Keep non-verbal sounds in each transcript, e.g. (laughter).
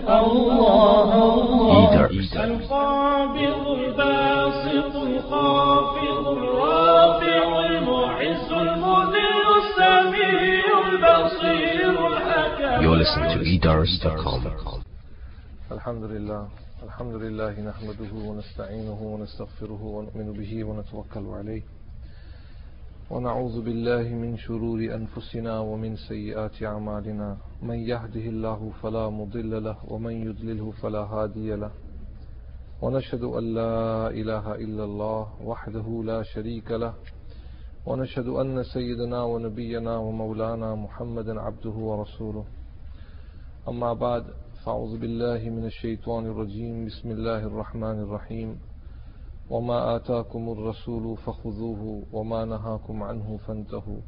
الله الله. القابض الباسط الخافض الرافع المعز المذل السميع البصير الحكم You're listening to edars.com. الحمد لله الحمد لله نحمده ونستعينه ونستغفره ونؤمن به ونتوكل عليه ونعوذ بالله من شرور أنفسنا ومن سيئات أعمالنا. من يهده الله فلا مضل له ومن يضلله فلا هادي له. ونشهد أن لا إله إلا الله وحده لا شريك له. ونشهد أن سيدنا ونبينا ومولانا محمدا عبده ورسوله. أما بعد فأعوذ بالله من الشيطان الرجيم. بسم الله الرحمن الرحيم. وما آتاكم الرسول فخذوه وما نهاكم عنه فانتهوا.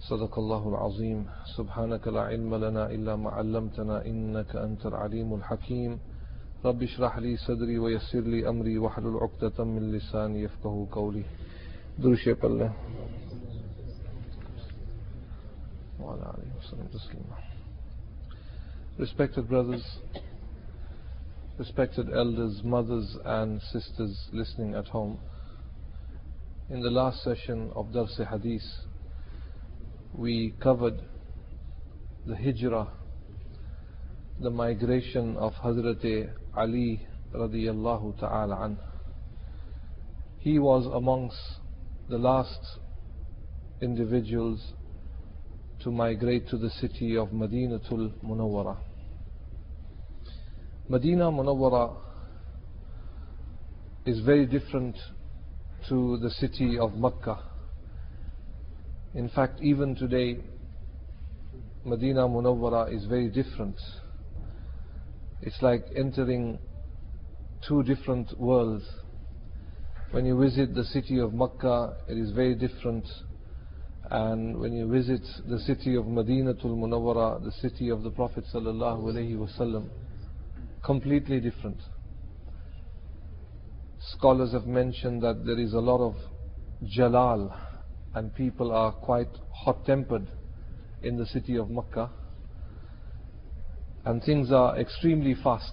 صدق الله العظيم. سبحانك لا علم لنا إلا ما علمتنا إنك أنت العليم الحكيم. رب اشرح لي صدري ويسر لي أمري واحلل عقدة من لساني يفقه قولي. درشي بالله وعلى آله وسلم. تسليما Respected brothers, respected elders, mothers and sisters listening at home. In the last session of Dars Hadith, we covered the hijrah, the migration of Hazrat Ali radiyallahu ta'ala. He was amongst the last individuals to migrate to the city of Madinatul Munawwara. Medina Munawwara is very different to the city of Mecca. In fact, even today, Medina Munawwara is very different. It's like entering two different worlds. When you visit the city of Mecca, it is very different. And when you visit the city of Madinatul Munawwara, the city of the Prophet sallallahu alaihi wasallam, completely different. Scholars have mentioned that there is a lot of jalal and people are quite hot tempered in the city of Makkah and things are extremely fast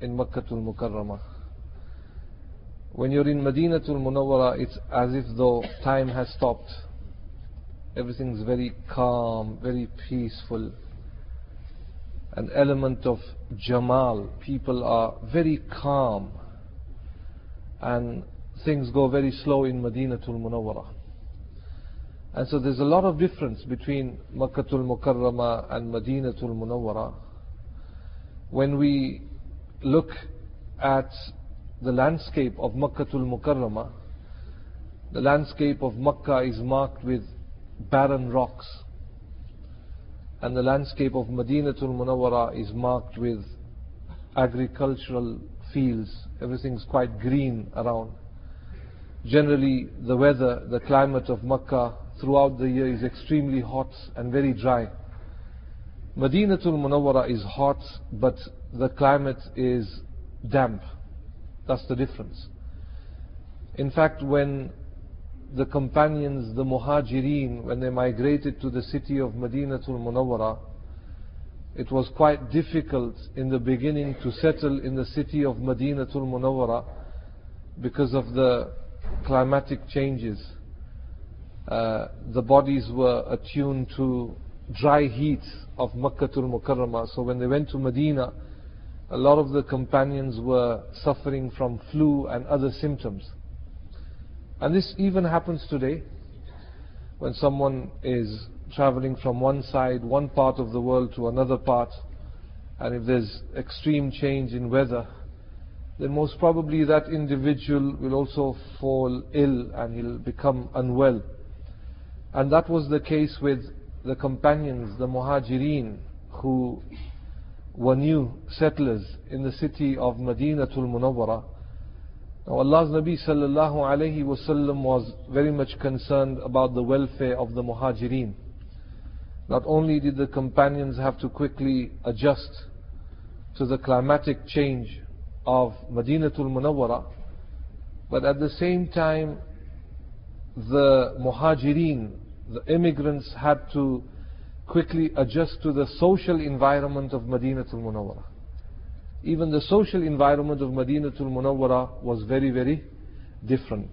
in Makkatul Mukarramah. When you're in Madinatul Munawwara, it's as if though time has stopped. Everything's very calm, very peaceful an element of Jamal. People are very calm and things go very slow in Madinatul Munawwara. And so there's a lot of difference between Makkatul Mukarrama and Madinatul Munawwara. When we look at the landscape of Makkatul Mukarrama, the landscape of Makkah is marked with barren rocks and the landscape of Madinatul Munawwara is marked with agricultural fields. Everything's quite green around. Generally, the weather, the climate of Makkah throughout the year is extremely hot and very dry. Madinatul Munawwara is hot, but the climate is damp. That's the difference. In fact, when the companions, the muhajireen, when they migrated to the city of Madinatul Munawwara, it was quite difficult in the beginning to settle in the city of Madinatul Munawwara because of the climatic changes. Uh, the bodies were attuned to dry heat of Makkatul Mukarramah. So when they went to Medina, a lot of the companions were suffering from flu and other symptoms. And this even happens today when someone is traveling from one side, one part of the world to another part, and if there's extreme change in weather, then most probably that individual will also fall ill and he'll become unwell. And that was the case with the companions, the muhajireen, who were new settlers in the city of Madinatul Munawwara. Now Allah's Nabi sallallahu alayhi wasallam was very much concerned about the welfare of the muhajireen. Not only did the companions have to quickly adjust to the climatic change of Madinatul Munawwara, but at the same time the muhajireen, the immigrants had to quickly adjust to the social environment of Madinatul Munawwara. Even the social environment of Madinatul Munawwara was very, very different.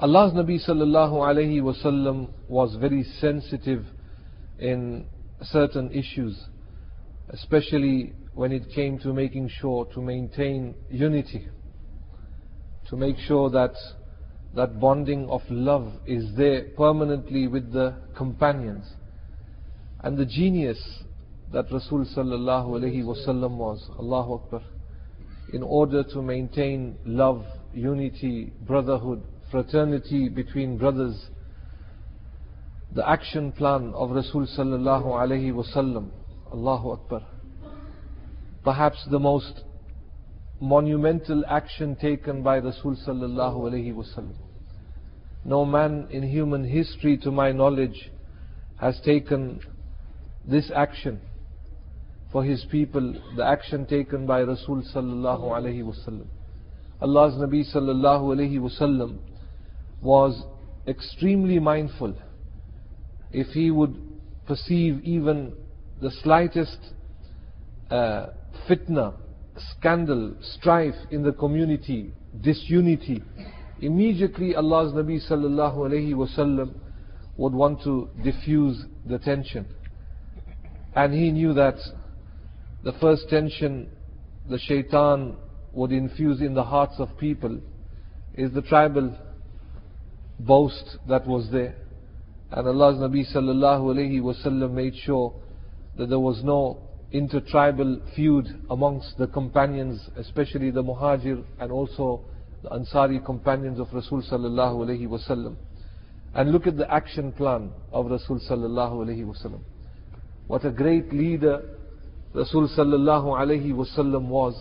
Allah's Nabi sallallahu alayhi wasallam was very sensitive in certain issues, especially when it came to making sure to maintain unity, to make sure that that bonding of love is there permanently with the companions. And the genius that Rasul sallallahu wasallam was, Allahu Akbar, in order to maintain love, unity, brotherhood, fraternity between brothers, the action plan of Rasul sallallahu alayhi wasallam, Allahu Akbar. Perhaps the most monumental action taken by Rasul sallallahu alayhi wasallam. No man in human history, to my knowledge, has taken this action for his people, the action taken by Rasul sallallahu wasallam. Allah's Nabi sallallahu wasallam was extremely mindful if he would perceive even the slightest uh, fitna, scandal, strife in the community, disunity, immediately Allah's Nabi sallallahu alayhi wasallam would want to diffuse the tension. And he knew that the first tension the shaitan would infuse in the hearts of people is the tribal boast that was there. And Allah's Nabi sallallahu alayhi wasallam made sure that there was no intertribal feud amongst the companions, especially the Muhajir and also the Ansari companions of Rasul sallallahu alayhi wasallam. And look at the action plan of Rasul sallallahu alayhi wasallam. What a great leader Rasul sallallahu wasallam was.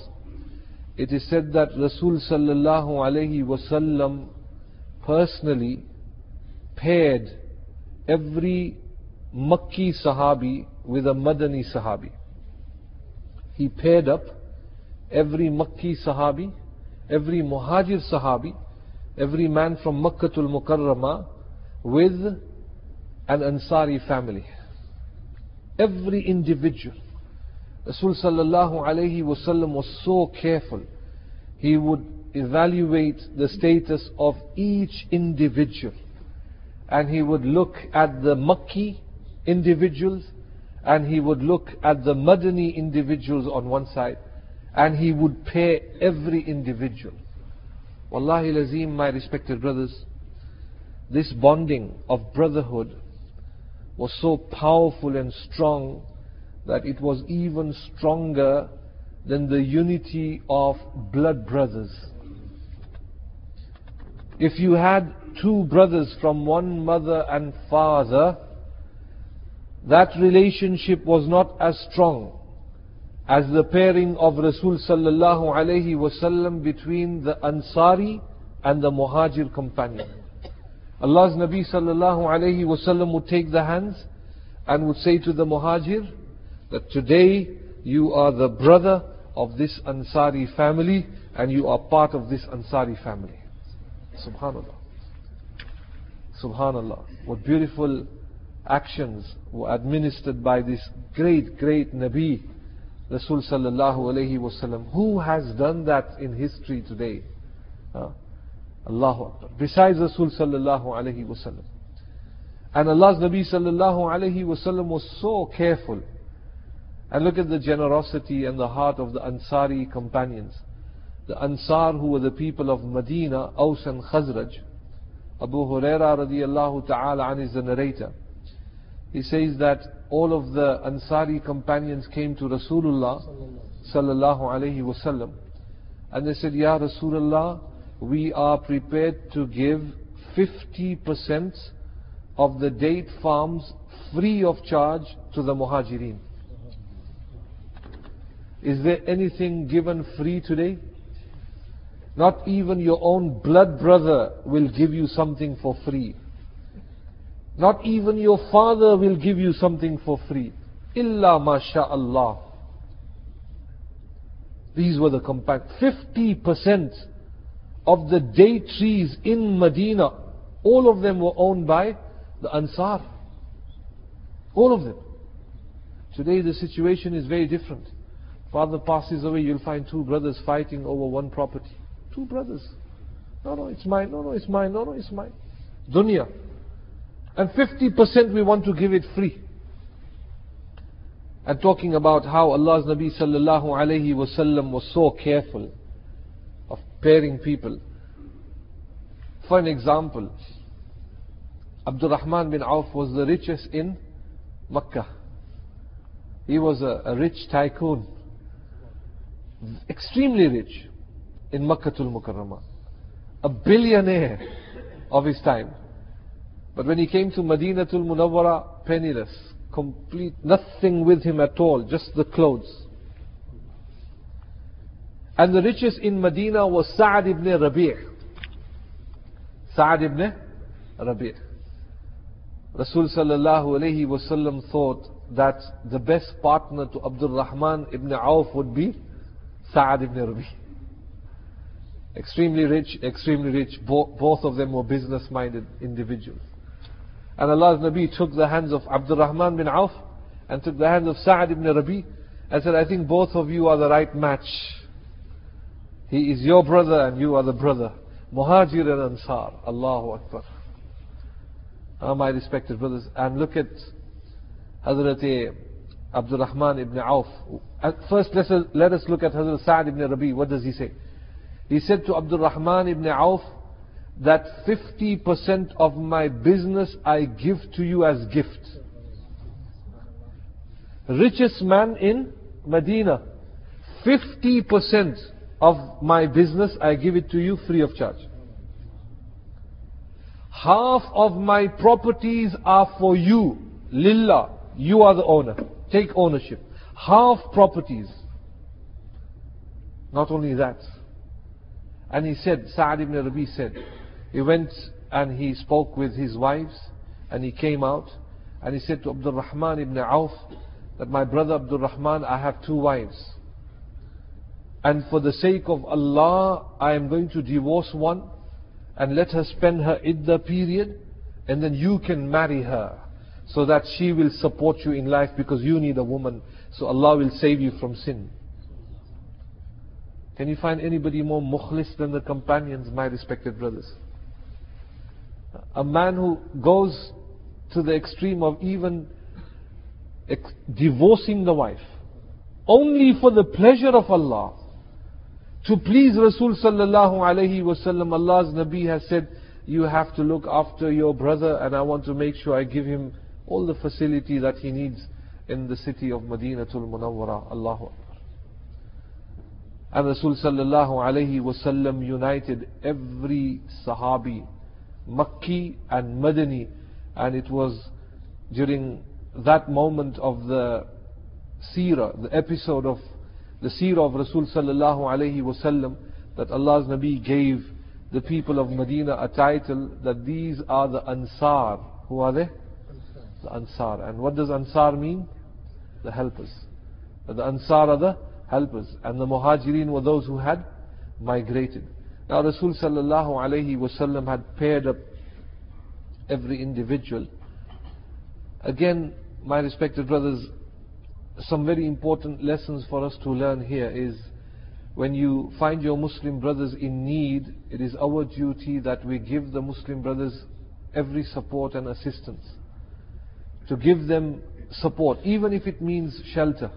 It is said that Rasul sallallahu wasallam personally paired every Makki Sahabi with a Madani Sahabi. He paired up every Makki Sahabi, every Muhajir Sahabi, every man from Makkatul Mukarramah with an Ansari family. Every individual. Rasul sallallahu alayhi wasallam was so careful. He would evaluate the status of each individual. And he would look at the Makki individuals and he would look at the Madani individuals on one side and he would pay every individual. Wallahi lazim, my respected brothers, this bonding of brotherhood was so powerful and strong that it was even stronger than the unity of blood brothers. If you had two brothers from one mother and father, that relationship was not as strong as the pairing of Rasul sallallahu alayhi wasallam between the Ansari and the Muhajir companion. Allah's Nabi sallallahu alayhi wasallam would take the hands and would say to the Muhajir that today you are the brother of this Ansari family and you are part of this Ansari family. Subhanallah. Subhanallah. What beautiful actions were administered by this great, great Nabi, Rasul sallallahu wasallam. Who has done that in history today? Uh, Allahu Akbar. Besides Rasul sallallahu wasallam. And Allah's Nabi sallallahu alayhi wasallam was so careful. And look at the generosity and the heart of the Ansari companions the Ansar who were the people of Medina, Aus and Khazraj. Abu Huraira radiallahu ta'ala an is the narrator. He says that all of the Ansari companions came to Rasulullah sallallahu alayhi wasallam and they said, Ya Rasulullah, we are prepared to give 50% of the date farms free of charge to the Muhajirin. Is there anything given free today? Not even your own blood brother will give you something for free. Not even your father will give you something for free. Illa masha'Allah. These were the compact. 50% of the date trees in Medina, all of them were owned by the Ansar. All of them. Today the situation is very different. Father passes away, you'll find two brothers fighting over one property. Two brothers. No, no, it's mine. No, no, it's mine. No, no, it's mine. Dunya. And 50% we want to give it free. And talking about how Allah's Nabi sallallahu alayhi wasallam was so careful of pairing people. For an example, Abdul Rahman bin Auf was the richest in Makkah. He was a, a rich tycoon, extremely rich in Makkatul Mukarramah, a billionaire of his time. But when he came to Madinatul Munawwara, penniless, complete, nothing with him at all, just the clothes. And the richest in Medina was Sa'ad ibn Rabi'. Sa'ad ibn Rabi'. Rasul sallallahu alayhi wasallam thought that the best partner to Abdul Rahman ibn Auf would be Sa'ad ibn Rabi'. Extremely rich, extremely rich. Bo- both of them were business minded individuals. And Allah's Nabi took the hands of Abdul Rahman bin Auf and took the hands of Sa'ad ibn Rabi and said, I think both of you are the right match. He is your brother and you are the brother. Muhajir and Ansar. Allahu Akbar. Oh, my respected brothers. And look at Hazrat eh, Abdul Rahman ibn Auf. First, let us, let us look at Hazrat Sa'ad ibn Rabi. What does he say? He said to Abdul Rahman ibn Auf, that 50% of my business I give to you as gift. Richest man in Medina. 50% of my business I give it to you free of charge. Half of my properties are for you. Lillah. You are the owner. Take ownership. Half properties. Not only that. And he said, Sa'ad ibn Rabi said, he went and he spoke with his wives and he came out and he said to Abdul Rahman ibn Auf that my brother Abdul Rahman, I have two wives. And for the sake of Allah, I am going to divorce one and let her spend her idda period and then you can marry her so that she will support you in life because you need a woman so Allah will save you from sin. Can you find anybody more mukhlis than the companions, my respected brothers? a man who goes to the extreme of even divorcing the wife only for the pleasure of Allah to please Rasul sallallahu alaihi wasallam Allah's Nabi has said you have to look after your brother and I want to make sure I give him all the facility that he needs in the city of Madinatul Munawwara Allahu Akbar and Rasul sallallahu alaihi wasallam united every sahabi Makki and Madani. And it was during that moment of the seerah, the episode of the seerah of Rasul sallallahu alayhi wasallam, that Allah's Nabi gave the people of Medina a title that these are the Ansar. Who are they? The Ansar. And what does Ansar mean? The helpers. The Ansar are the helpers. And the Muhajirin were those who had migrated. Now Rasul sallallahu alayhi wasallam had paired up every individual. Again, my respected brothers, some very important lessons for us to learn here is when you find your Muslim brothers in need, it is our duty that we give the Muslim brothers every support and assistance. To give them support, even if it means shelter.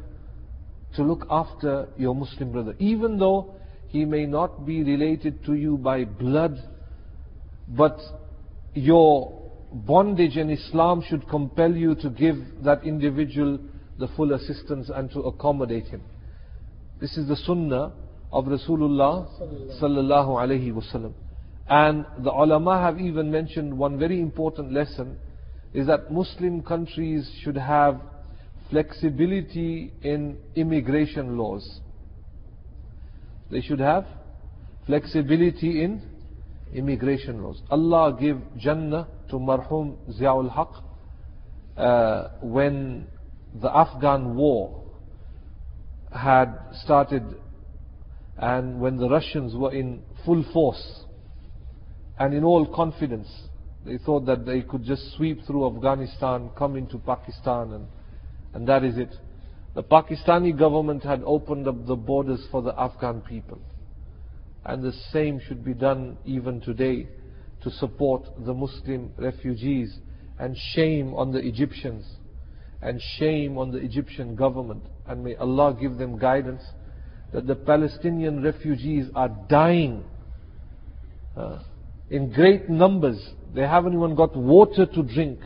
To look after your Muslim brother. Even though he may not be related to you by blood, but your bondage in Islam should compel you to give that individual the full assistance and to accommodate him. This is the sunnah of Rasulullah sallallahu alaihi wasallam. And the ulama have even mentioned one very important lesson is that Muslim countries should have flexibility in immigration laws. They should have flexibility in immigration laws. Allah gave Jannah to Marhum Ziaul Haq uh, when the Afghan war had started and when the Russians were in full force and in all confidence They thought that they could just sweep through Afghanistan, come into Pakistan, and, and that is it. The Pakistani government had opened up the borders for the Afghan people. And the same should be done even today to support the Muslim refugees. And shame on the Egyptians. And shame on the Egyptian government. And may Allah give them guidance that the Palestinian refugees are dying uh, in great numbers. They haven't even got water to drink.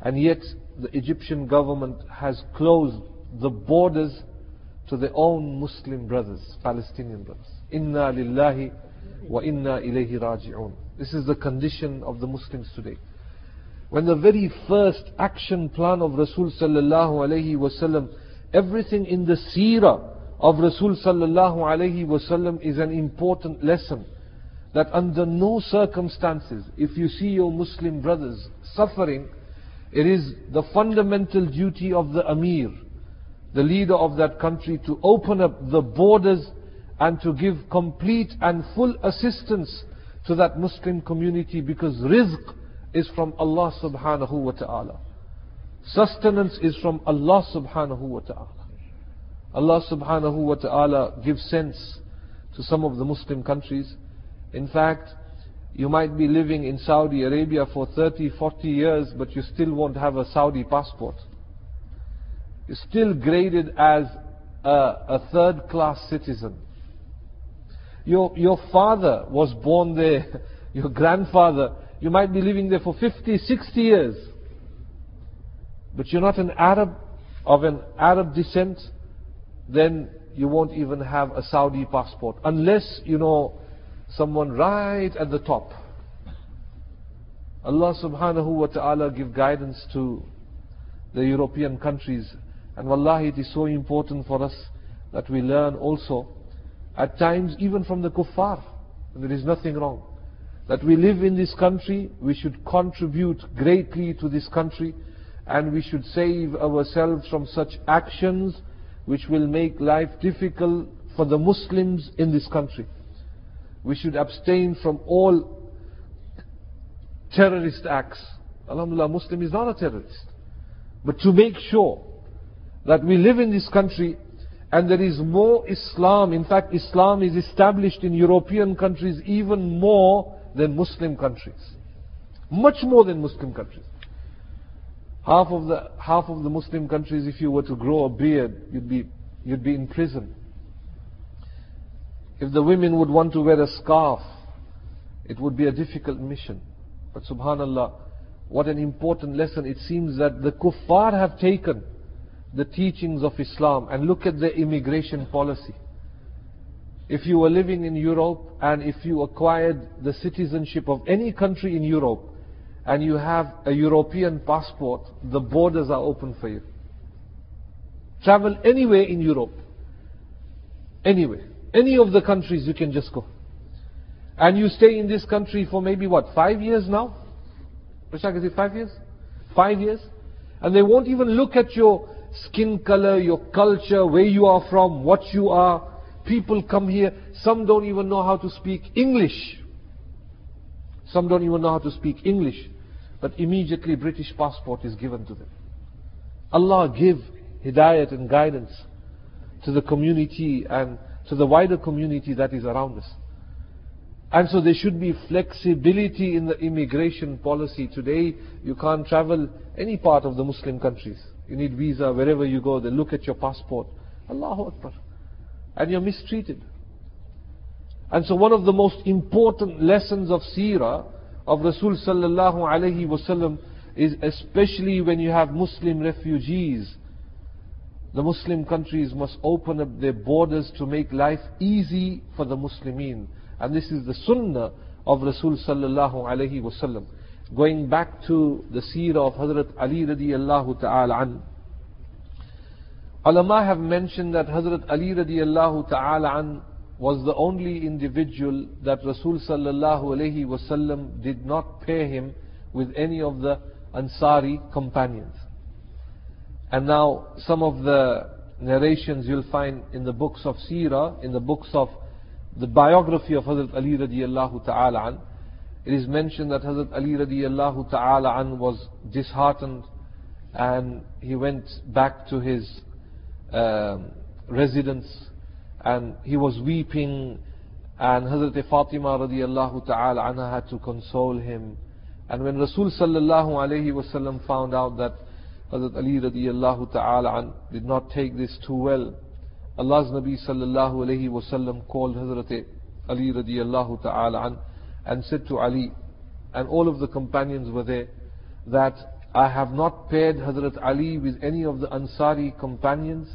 And yet the Egyptian government has closed the borders to their own Muslim brothers, Palestinian brothers. Inna lillahi wa inna ilayhi raji'un. This is the condition of the Muslims today. When the very first action plan of Rasul sallallahu alayhi wasallam, everything in the seerah of Rasul sallallahu alayhi wasallam is an important lesson that under no circumstances, if you see your Muslim brothers suffering, it is the fundamental duty of the Amir, the leader of that country, to open up the borders and to give complete and full assistance to that Muslim community because rizq is from Allah subhanahu wa ta'ala. Sustenance is from Allah subhanahu wa ta'ala. Allah subhanahu wa ta'ala gives sense to some of the Muslim countries. In fact, you might be living in Saudi Arabia for 30, 40 years, but you still won't have a Saudi passport. You're still graded as a, a third class citizen. Your, your father was born there, (laughs) your grandfather, you might be living there for 50, 60 years. But you're not an Arab of an Arab descent, then you won't even have a Saudi passport. Unless, you know, someone right at the top. Allah subhanahu wa ta'ala give guidance to the European countries. And wallahi it is so important for us that we learn also, at times even from the kuffar, there is nothing wrong. That we live in this country, we should contribute greatly to this country, and we should save ourselves from such actions which will make life difficult for the Muslims in this country. We should abstain from all terrorist acts. Alhamdulillah, Muslim is not a terrorist. But to make sure that we live in this country and there is more Islam, in fact Islam is established in European countries even more than Muslim countries. Much more than Muslim countries. Half of the, half of the Muslim countries, if you were to grow a beard, you'd be, you'd be in prison. If the women would want to wear a scarf, it would be a difficult mission. But subhanallah, what an important lesson. It seems that the kuffar have taken the teachings of Islam and look at the immigration policy. If you were living in Europe and if you acquired the citizenship of any country in Europe, and you have a European passport, the borders are open for you. Travel anywhere in Europe. Anywhere. Any of the countries you can just go. And you stay in this country for maybe what, five years now? Rashak, is it five years? Five years? And they won't even look at your skin color, your culture, where you are from, what you are. People come here, some don't even know how to speak English. Some don't even know how to speak English but immediately British passport is given to them. Allah give hidayat and guidance to the community and to the wider community that is around us. And so there should be flexibility in the immigration policy. Today, you can't travel any part of the Muslim countries. You need visa wherever you go. They look at your passport. Allahu Akbar. And you're mistreated. And so one of the most important lessons of seerah of Rasul sallallahu alayhi wasallam is especially when you have Muslim refugees. The Muslim countries must open up their borders to make life easy for the Muslimin. And this is the sunnah of Rasul sallallahu alayhi wasallam. Going back to the seerah of Hazrat Ali radiallahu ta'ala an. Ulama have mentioned that Hazrat Ali radiallahu ta'ala an was the only individual that Rasul sallallahu alayhi wasallam did not pair him with any of the Ansari companions. And now some of the narrations you'll find in the books of Sirah, in the books of the biography of Hazrat Ali radiallahu ta'ala an, it is mentioned that Hazrat Ali radiallahu ta'ala an was disheartened and he went back to his um, residence and he was weeping and Hazrat Fatima radiallahu ta'ala anha had to console him. And when Rasul sallallahu alayhi wasallam found out that Hazrat Ali radiallahu ta'ala did not take this too well, Allah's Nabi sallallahu alayhi wasallam called Hazrat Ali radiallahu ta'ala an and said to Ali, and all of the companions were there, that I have not paired Hazrat Ali with any of the Ansari companions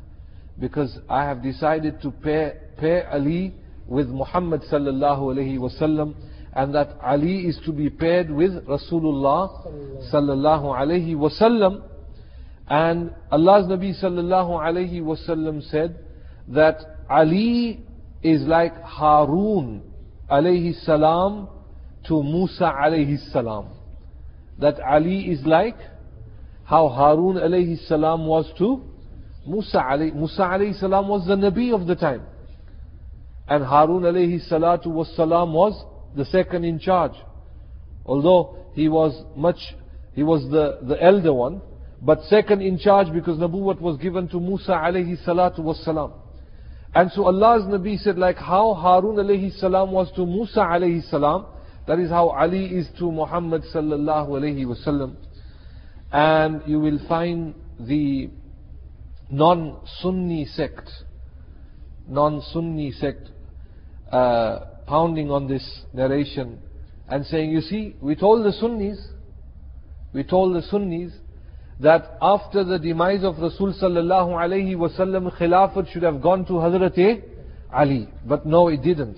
because I have decided to pair, pair Ali with Muhammad sallallahu alayhi wasallam and that Ali is to be paired with Rasulullah sallallahu alayhi wasallam and Allah's Nabi sallallahu alayhi wasallam said that Ali is like Harun alayhi salam to Musa alayhi salam that Ali is like how Harun alayhi salam was to Musa alayhi, Musa alayhi salam was the Nabi of the time. And Harun alayhi salatu was salam was the second in charge. Although he was much, he was the, the elder one, but second in charge because Nabuwat was given to Musa alayhi salatu was salam. And so Allah's Nabi said like how Harun alayhi salam was to Musa alayhi salam, that is how Ali is to Muhammad sallallahu alayhi wasallam. And you will find the non-Sunni sect, non-Sunni sect, uh, pounding on this narration and saying, you see, we told the Sunnis, we told the Sunnis that after the demise of Rasul sallallahu alayhi wasallam, Khilafat should have gone to Hazrat Ali. But no, it didn't.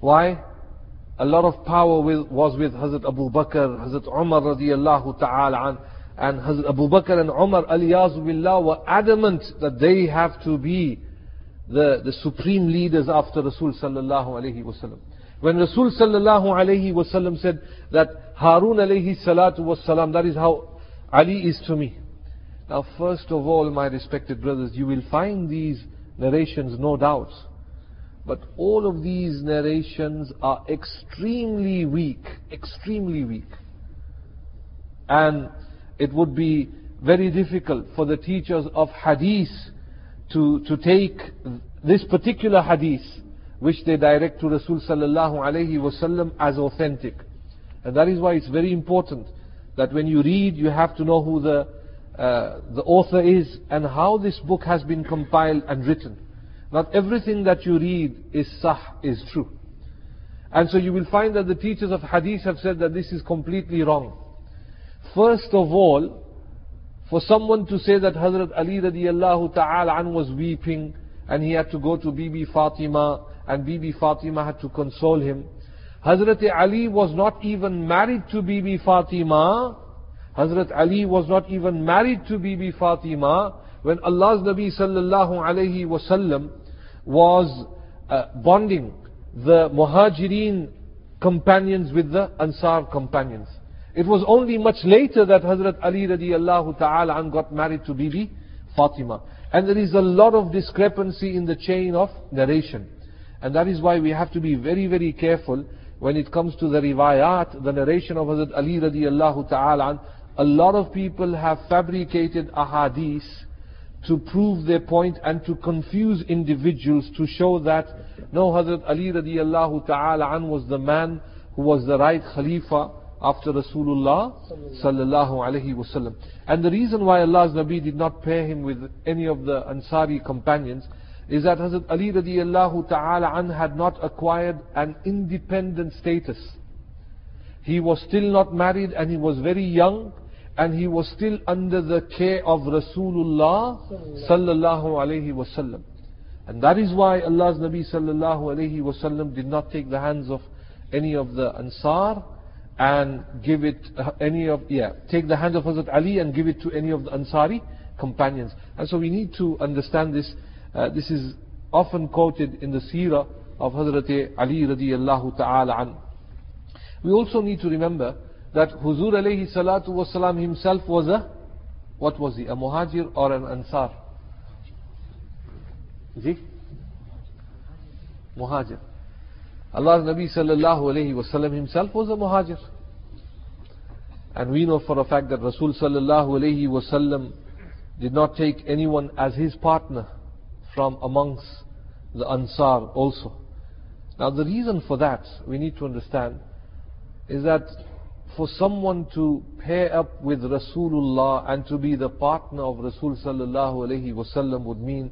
Why? A lot of power with, was with Hazrat Abu Bakr, Hazrat Umar radiallahu ta'ala an, and Hazrat Abu Bakr and Umar aliyazu billah were adamant that they have to be the, the supreme leaders after Rasul sallallahu alayhi wasallam. When Rasul sallallahu alayhi wasallam said that Harun alayhi salatu wasalam, that is how Ali is to me. Now first of all, my respected brothers, you will find these narrations, no doubt. But all of these narrations are extremely weak, extremely weak. And it would be very difficult for the teachers of hadith to, to take this particular hadith which they direct to Rasul sallallahu wasallam as authentic. And that is why it's very important that when you read, you have to know who the, uh, the author is and how this book has been compiled and written. Not everything that you read is sah, is true. And so you will find that the teachers of hadith have said that this is completely wrong. First of all, for someone to say that Hazrat Ali radiallahu ta'ala an was weeping and he had to go to Bibi Fatima and Bibi Fatima had to console him. Hazrat Ali was not even married to Bibi Fatima. Hazrat Ali was not even married to Bibi Fatima when Allah's Nabi sallallahu alayhi wasallam was uh, bonding the Muhajirin companions with the Ansar companions. It was only much later that Hazrat Ali radiallahu ta'ala an got married to Bibi Fatima. And there is a lot of discrepancy in the chain of narration. And that is why we have to be very, very careful when it comes to the riwayat, the narration of Hazrat Ali radiallahu ta'ala. A lot of people have fabricated ahadith to prove their point and to confuse individuals to show that no Hazrat Ali radiallahu ta'ala was the man who was the right Khalifa after Rasulullah sallallahu alaihi wasallam. And the reason why Allah's Nabi did not pair him with any of the Ansari companions is that Hazrat Ali radiallahu ta'ala an had not acquired an independent status. He was still not married and he was very young and he was still under the care of Rasulullah sallallahu alaihi wasallam. And that is why Allah's Nabi sallallahu alaihi wasallam did not take the hands of any of the Ansar and give it uh, any of yeah take the hand of Hazrat Ali and give it to any of the Ansari companions. And so we need to understand this. Uh, this is often quoted in the seerah of Hazrat Ali radiallahu ta'ala an. We also need to remember that Huzur alayhi salatu wasalam himself was a what was he? A muhajir or an ansar? Is he? Muhajir. Allah's Nabi sallallahu alayhi wasallam himself was a muhajir. And we know for a fact that Rasul sallallahu alayhi wasallam did not take anyone as his partner from amongst the Ansar also. Now the reason for that, we need to understand, is that for someone to pair up with Rasulullah and to be the partner of Rasul sallallahu wasallam would mean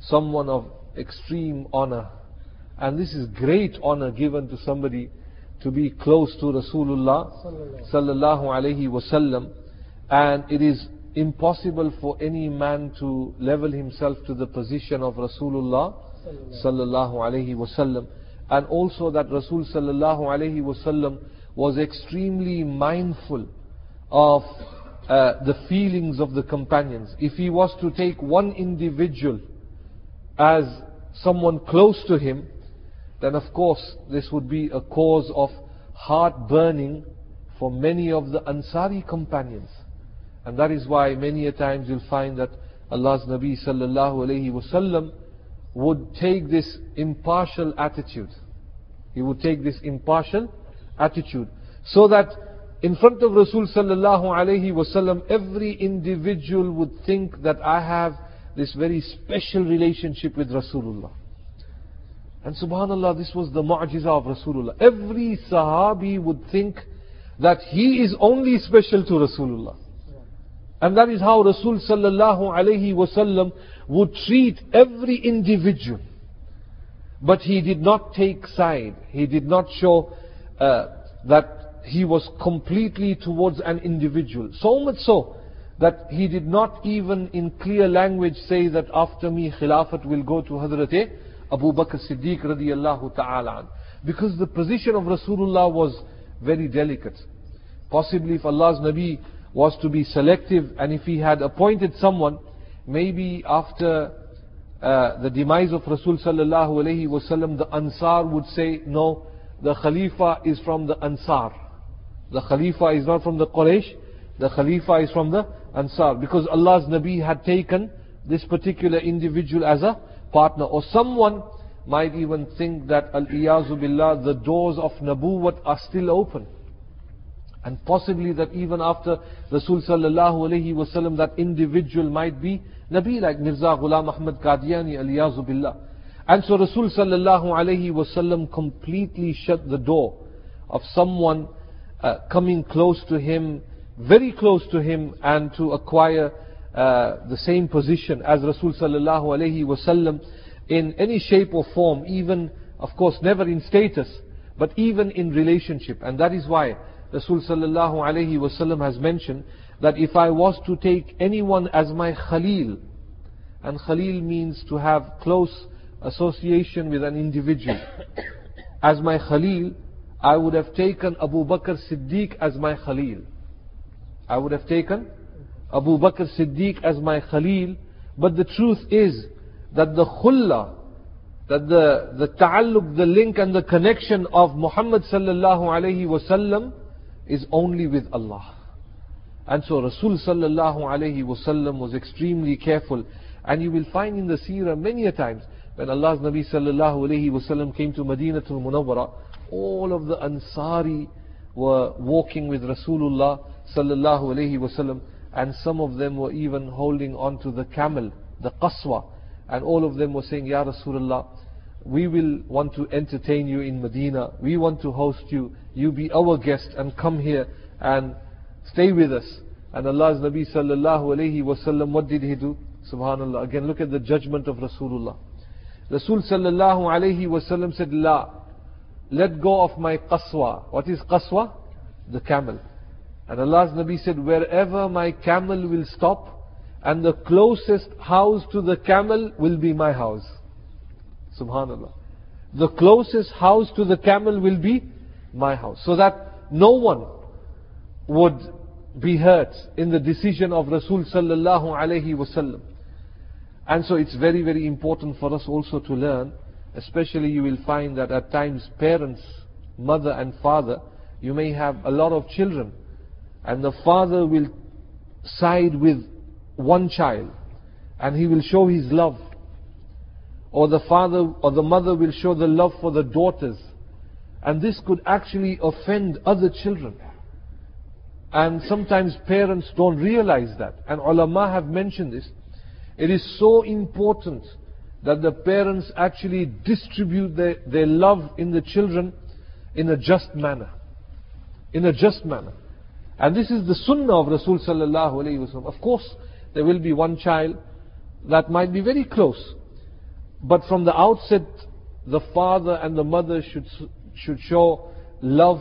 someone of extreme honor. And this is great honor given to somebody to be close to Rasulullah sallallahu alayhi wasallam. And it is impossible for any man to level himself to the position of Rasulullah sallallahu alayhi wasallam. And also that Rasul sallallahu alayhi wasallam was extremely mindful of uh, the feelings of the companions. If he was to take one individual as someone close to him, then of course this would be a cause of heart burning for many of the Ansari companions. And that is why many a times you'll find that Allah's Nabi sallallahu alayhi wasallam would take this impartial attitude. He would take this impartial attitude. So that in front of Rasul sallallahu alayhi wasallam, every individual would think that I have this very special relationship with Rasulullah. And subhanAllah, this was the mu'jiza of Rasulullah. Every sahabi would think that he is only special to Rasulullah. And that is how Rasul sallallahu alayhi wasallam would treat every individual. But he did not take side. He did not show uh, that he was completely towards an individual. So much so that he did not even in clear language say that after me Khilafat will go to Hazrat Abu Bakr Siddiq radiallahu ta'ala. Because the position of Rasulullah was very delicate. Possibly if Allah's Nabi was to be selective and if he had appointed someone, maybe after uh, the demise of Rasul sallallahu wasallam, the Ansar would say, no, the Khalifa is from the Ansar. The Khalifa is not from the Quraysh, the Khalifa is from the Ansar. Because Allah's Nabi had taken this particular individual as a partner. Or someone might even think that, al-iyazu billah, the doors of Nabuwat are still open. And possibly that even after Rasul sallallahu alayhi wasallam, that individual might be Nabi like Mirza Ghulam Ahmad Qadiani, al-iyazu billah. And so Rasul sallallahu alayhi wasallam completely shut the door of someone uh, coming close to him, very close to him, and to acquire uh, the same position as Rasul sallallahu alayhi wasallam in any shape or form, even, of course, never in status, but even in relationship. And that is why Rasul sallallahu alayhi wasallam has mentioned that if I was to take anyone as my Khalil, and Khalil means to have close association with an individual. As my Khalil, I would have taken Abu Bakr Siddiq as my Khalil. I would have taken Abu Bakr Siddiq as my Khalil, but the truth is that the khulla, that the, the ta'alluq, the link and the connection of Muhammad sallallahu alayhi wasallam is only with Allah. And so Rasul sallallahu alayhi wasallam was extremely careful. And you will find in the seerah many a times, when Allah's Nabi sallallahu alayhi wasallam came to Madinatul Munawwara, all of the Ansari were walking with Rasulullah sallallahu alayhi wasallam, and some of them were even holding on to the camel, the qaswa, and all of them were saying, Ya Rasulullah, we will want to entertain you in Medina, we want to host you, you be our guest and come here and stay with us. And Allah's Nabi sallallahu alayhi wasallam, what did he do? Subhanallah. Again, look at the judgment of Rasulullah. Rasul sallallahu alayhi wasallam said, La, let go of my qaswa. What is qaswa? The camel. And Allah's Nabi said, wherever my camel will stop, and the closest house to the camel will be my house. Subhanallah. The closest house to the camel will be my house. So that no one would be hurt in the decision of Rasul sallallahu alayhi wasallam. And so it's very, very important for us also to learn, especially you will find that at times parents, mother and father, you may have a lot of children, and the father will side with one child, and he will show his love. Or the father or the mother will show the love for the daughters, And this could actually offend other children. And sometimes parents don't realize that. And ulama have mentioned this. It is so important that the parents actually distribute their, their love in the children in a just manner. In a just manner. And this is the sunnah of Rasul sallallahu alayhi. Of course, there will be one child that might be very close. But from the outset, the father and the mother should, should show love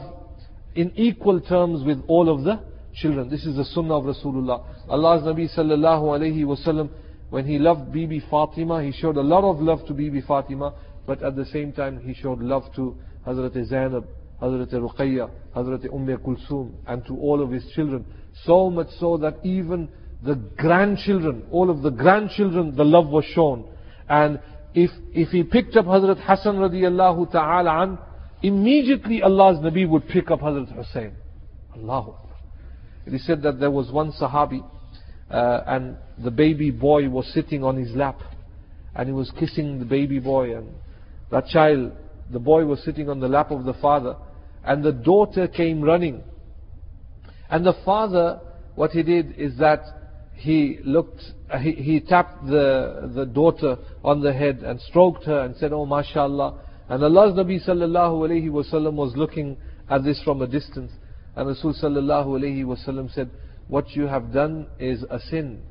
in equal terms with all of the children. This is the sunnah of Rasulullah. Allah's Nabi sallallahu alayhi wasallam, when he loved Bibi Fatima, he showed a lot of love to Bibi Fatima, but at the same time he showed love to Hazrat Zainab, Hazrat Ruqayya, Hazrat Umm Kulsum, and to all of his children. So much so that even the grandchildren, all of the grandchildren, the love was shown. And if, if he picked up Hazrat Hassan radiallahu ta'ala immediately Allah's Nabi would pick up Hazrat Hussein. Allahu is said that there was one Sahabi, uh, and the baby boy was sitting on his lap, and he was kissing the baby boy, and that child, the boy was sitting on the lap of the father, and the daughter came running. And the father, what he did is that he looked, uh, he, he tapped the, the daughter on the head and stroked her and said, Oh, mashallah. And Allah's Nabi sallallahu alayhi wasallam was looking at this from a distance. And Rasul sallallahu alayhi wasallam said, What you have done is a sin.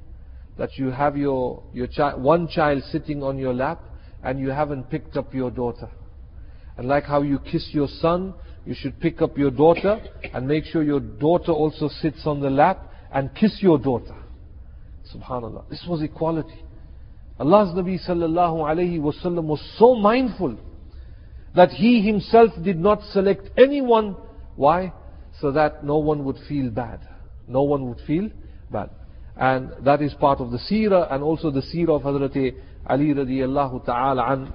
That you have your, your child, one child sitting on your lap and you haven't picked up your daughter. And like how you kiss your son, you should pick up your daughter and make sure your daughter also sits on the lap and kiss your daughter. Subhanallah. This was equality. Allah's Nabi sallallahu alayhi wasallam was so mindful that he himself did not select anyone. Why? So that no one would feel bad. No one would feel bad. And that is part of the seerah and also the seerah of Hazrat Ali radiallahu ta'ala an.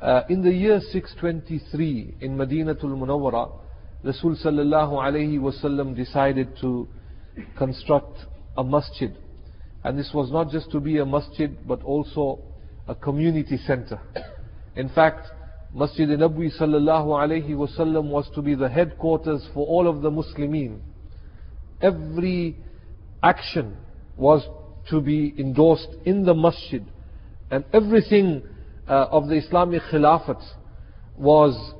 Uh, in the year 623 in Madinatul Munawwara, Rasul sallallahu alayhi wasallam decided to construct a masjid and this was not just to be a masjid, but also a community center. In fact, Masjid Nabwi sallallahu alayhi wasallam was to be the headquarters for all of the Muslimin. Every action was to be endorsed in the masjid. And everything uh, of the Islamic Khilafat was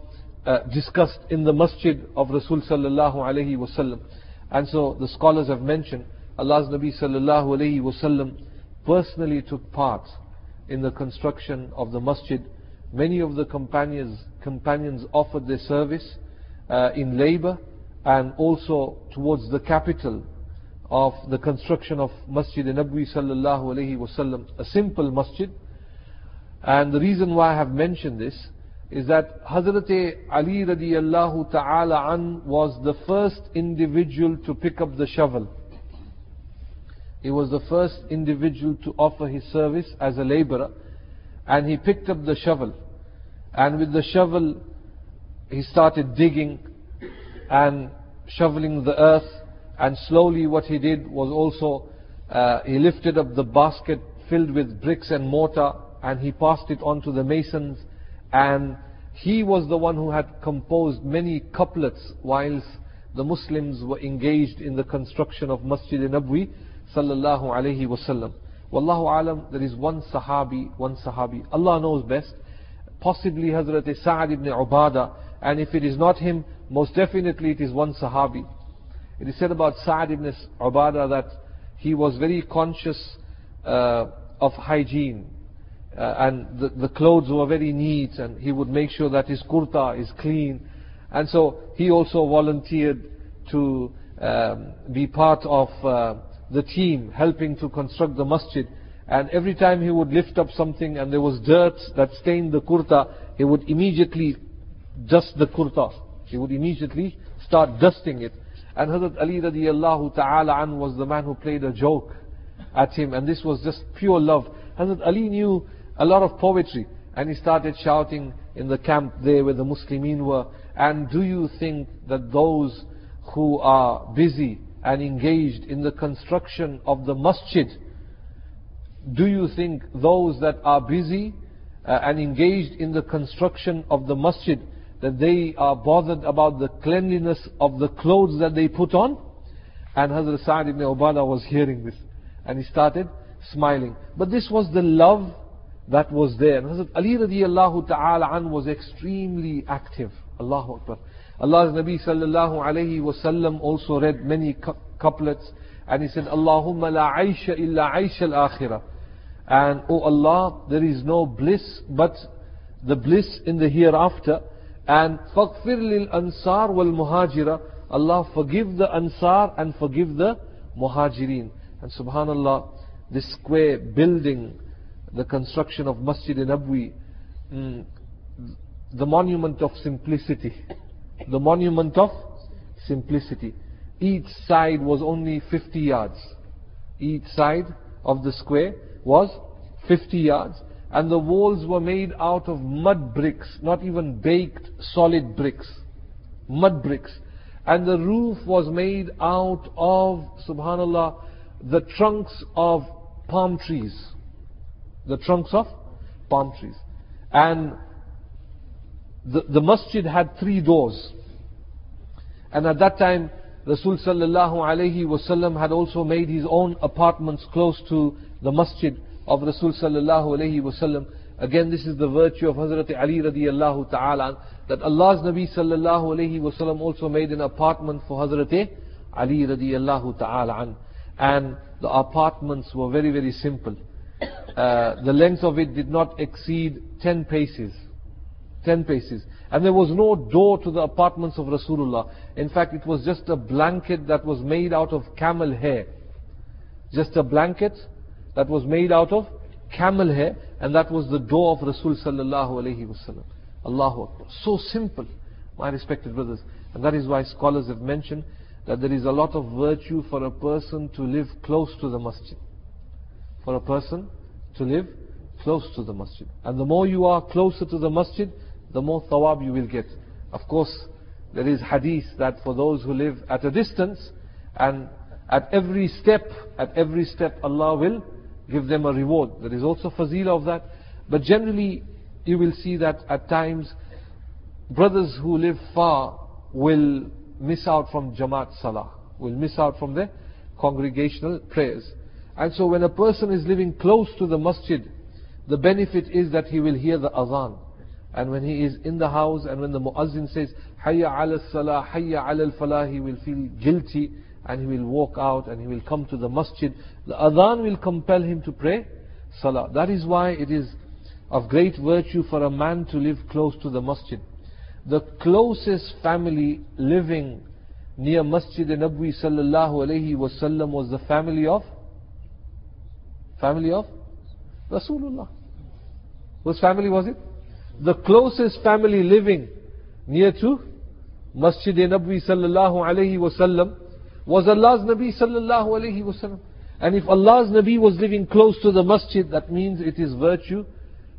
uh, discussed in the masjid of Rasul sallallahu alayhi wasallam. And so the scholars have mentioned Allah's Nabi sallallahu alayhi wasallam personally took part in the construction of the masjid. Many of the companions, companions offered their service uh, in labor and also towards the capital of the construction of Masjid Nabwi sallallahu alayhi wasallam, a simple masjid. And the reason why I have mentioned this is that Hazrat Ali radiallahu ta'ala an was the first individual to pick up the shovel. He was the first individual to offer his service as a laborer. And he picked up the shovel. And with the shovel, he started digging and shoveling the earth. And slowly what he did was also, uh, he lifted up the basket filled with bricks and mortar and he passed it on to the masons. And he was the one who had composed many couplets whilst the Muslims were engaged in the construction of Masjid Nabwi sallallahu alayhi wasallam. Wallahu alam, there is one sahabi, one sahabi. Allah knows best. Possibly Hazrat Sa'ad ibn Ubadah. And if it is not him, most definitely it is one sahabi. It is said about Sa'ad ibn Ubadah that he was very conscious uh, of hygiene. Uh, and the, the clothes were very neat and he would make sure that his kurta is clean. And so he also volunteered to um, be part of uh, the team helping to construct the masjid. And every time he would lift up something and there was dirt that stained the kurta, he would immediately dust the kurta. He would immediately start dusting it. And Hazrat Ali radiallahu ta'ala an was the man who played a joke at him. And this was just pure love. Hazrat Ali knew a lot of poetry. And he started shouting in the camp there where the Muslimin were. And do you think that those who are busy and engaged in the construction of the masjid, do you think those that are busy uh, and engaged in the construction of the masjid, that they are bothered about the cleanliness of the clothes that they put on. And Hazrat Sa'd ibn Ubadah was hearing this. And he started smiling. But this was the love that was there. And Hazrat Ali radiallahu ta'ala an was extremely active. Allahu Akbar. Allah's Nabi sallallahu alayhi wasallam also read many couplets and he said, Allahumma la aisha illa aisha al-akhirah. And, O oh Allah, there is no bliss but the bliss in the hereafter. And faghfir lil ansar wal muhajira. Allah forgive the ansar and forgive the muhajirin. And subhanallah, this square building, the construction of Masjid Nabwi, mm, the monument of simplicity. The monument of simplicity. Each side was only 50 yards. Each side of the square was 50 yards. And the walls were made out of mud bricks, not even baked solid bricks. Mud bricks. And the roof was made out of, subhanallah, the trunks of palm trees. The trunks of palm trees. And the, the masjid had three doors. And at that time, Rasul sallallahu alayhi wasallam had also made his own apartments close to the masjid of Rasul sallallahu alayhi wasallam. Again, this is the virtue of Hazrat Ali radiallahu ta'ala, that Allah's Nabi sallallahu alayhi wasallam also made an apartment for Hazrat Ali radiallahu ta'ala. And the apartments were very, very simple. Uh, the length of it did not exceed 10 paces. 10 paces. And there was no door to the apartments of Rasulullah. In fact, it was just a blanket that was made out of camel hair. Just a blanket that was made out of camel hair, and that was the door of Rasul sallallahu alayhi wasallam. Allahu Akbar. So simple, my respected brothers. And that is why scholars have mentioned that there is a lot of virtue for a person to live close to the masjid. For a person to live close to the masjid. And the more you are closer to the masjid, the more thawab you will get. Of course, there is hadith that for those who live at a distance, and at every step, at every step Allah will give them a reward. There is also fazila of that. But generally, you will see that at times, brothers who live far will miss out from Jamaat Salah, will miss out from the congregational prayers. And so when a person is living close to the masjid, the benefit is that he will hear the azan. And when he is in the house and when the muazzin says, Hayya ala salah, Hayya ala falah, he will feel guilty and he will walk out and he will come to the masjid. The adhan will compel him to pray salah. That is why it is of great virtue for a man to live close to the masjid. The closest family living near Masjid Nabwi sallallahu alayhi wasallam was the family of family of Rasulullah. Whose family was it? The closest family living near to Masjid Nabwi sallallahu alayhi wasallam was Allah's Nabi sallallahu alayhi wasallam. And if Allah's Nabi was living close to the masjid, that means it is virtue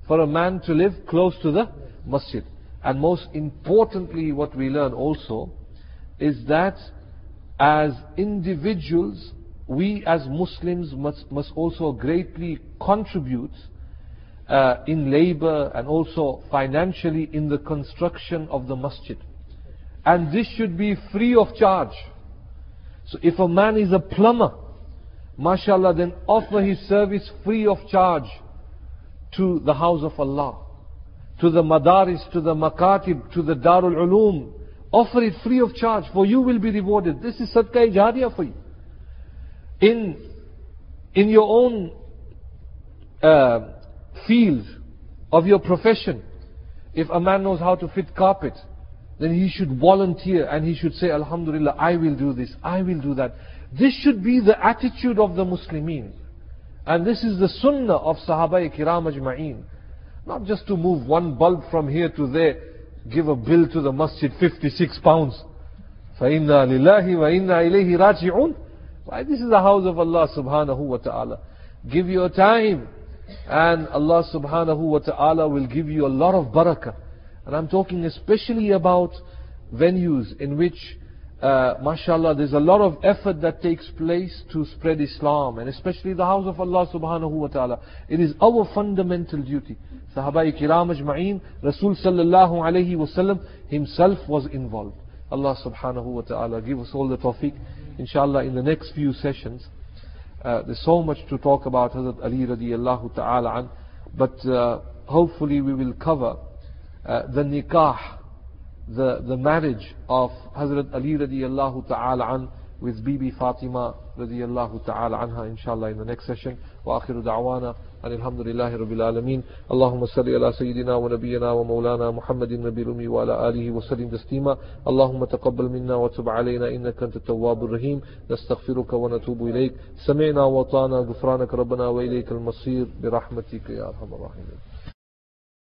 for a man to live close to the masjid. And most importantly, what we learn also is that as individuals, we as Muslims must, must also greatly contribute uh, in labor and also financially in the construction of the masjid. And this should be free of charge. So if a man is a plumber, mashallah, then offer his service free of charge to the house of Allah, to the madaris, to the makatib, to the darul ulum. Offer it free of charge, for you will be rewarded. This is sadqa jariyah for you. In, in your own uh, field of your profession, if a man knows how to fit carpet, then he should volunteer and he should say, Alhamdulillah, I will do this, I will do that. This should be the attitude of the Muslimin. And this is the sunnah of Sahaba Kiram Ajma'een. Not just to move one bulb from here to there, give a bill to the masjid 56 pounds. فَإِنَّا لِلَّهِ وَإِنَّا إِلَيْهِ رَاجِعُونَ Why this is the house of Allah subhanahu wa ta'ala. Give your time. and Allah subhanahu wa ta'ala will give you a lot of barakah. And I'm talking especially about venues in which uh, mashallah, there's a lot of effort that takes place to spread Islam, and especially the house of Allah subhanahu wa ta'ala. It is our fundamental duty. Sahaba kiram ajma'een, Rasul sallallahu alayhi wasallam himself was involved. Allah subhanahu wa ta'ala give us all the tawfiq. Inshallah, in the next few sessions, uh, there's so much to talk about Hazrat Ali radiallahu ta'ala an, but uh, hopefully we will cover uh, the nikah, the, the marriage of Hazrat Ali radiallahu ta'ala an with Bibi Fatima radiallahu ta'ala anha inshallah in the next session. Wa akhiru da'wana. أن الحمد لله رب العالمين اللهم صل على سيدنا ونبينا ومولانا محمد النبي الأمي وعلى آله وسلم تسليما اللهم تقبل منا وتب علينا إنك أنت التواب الرحيم نستغفرك ونتوب إليك سمعنا وطانا غفرانك ربنا وإليك المصير برحمتك يا أرحم الراحمين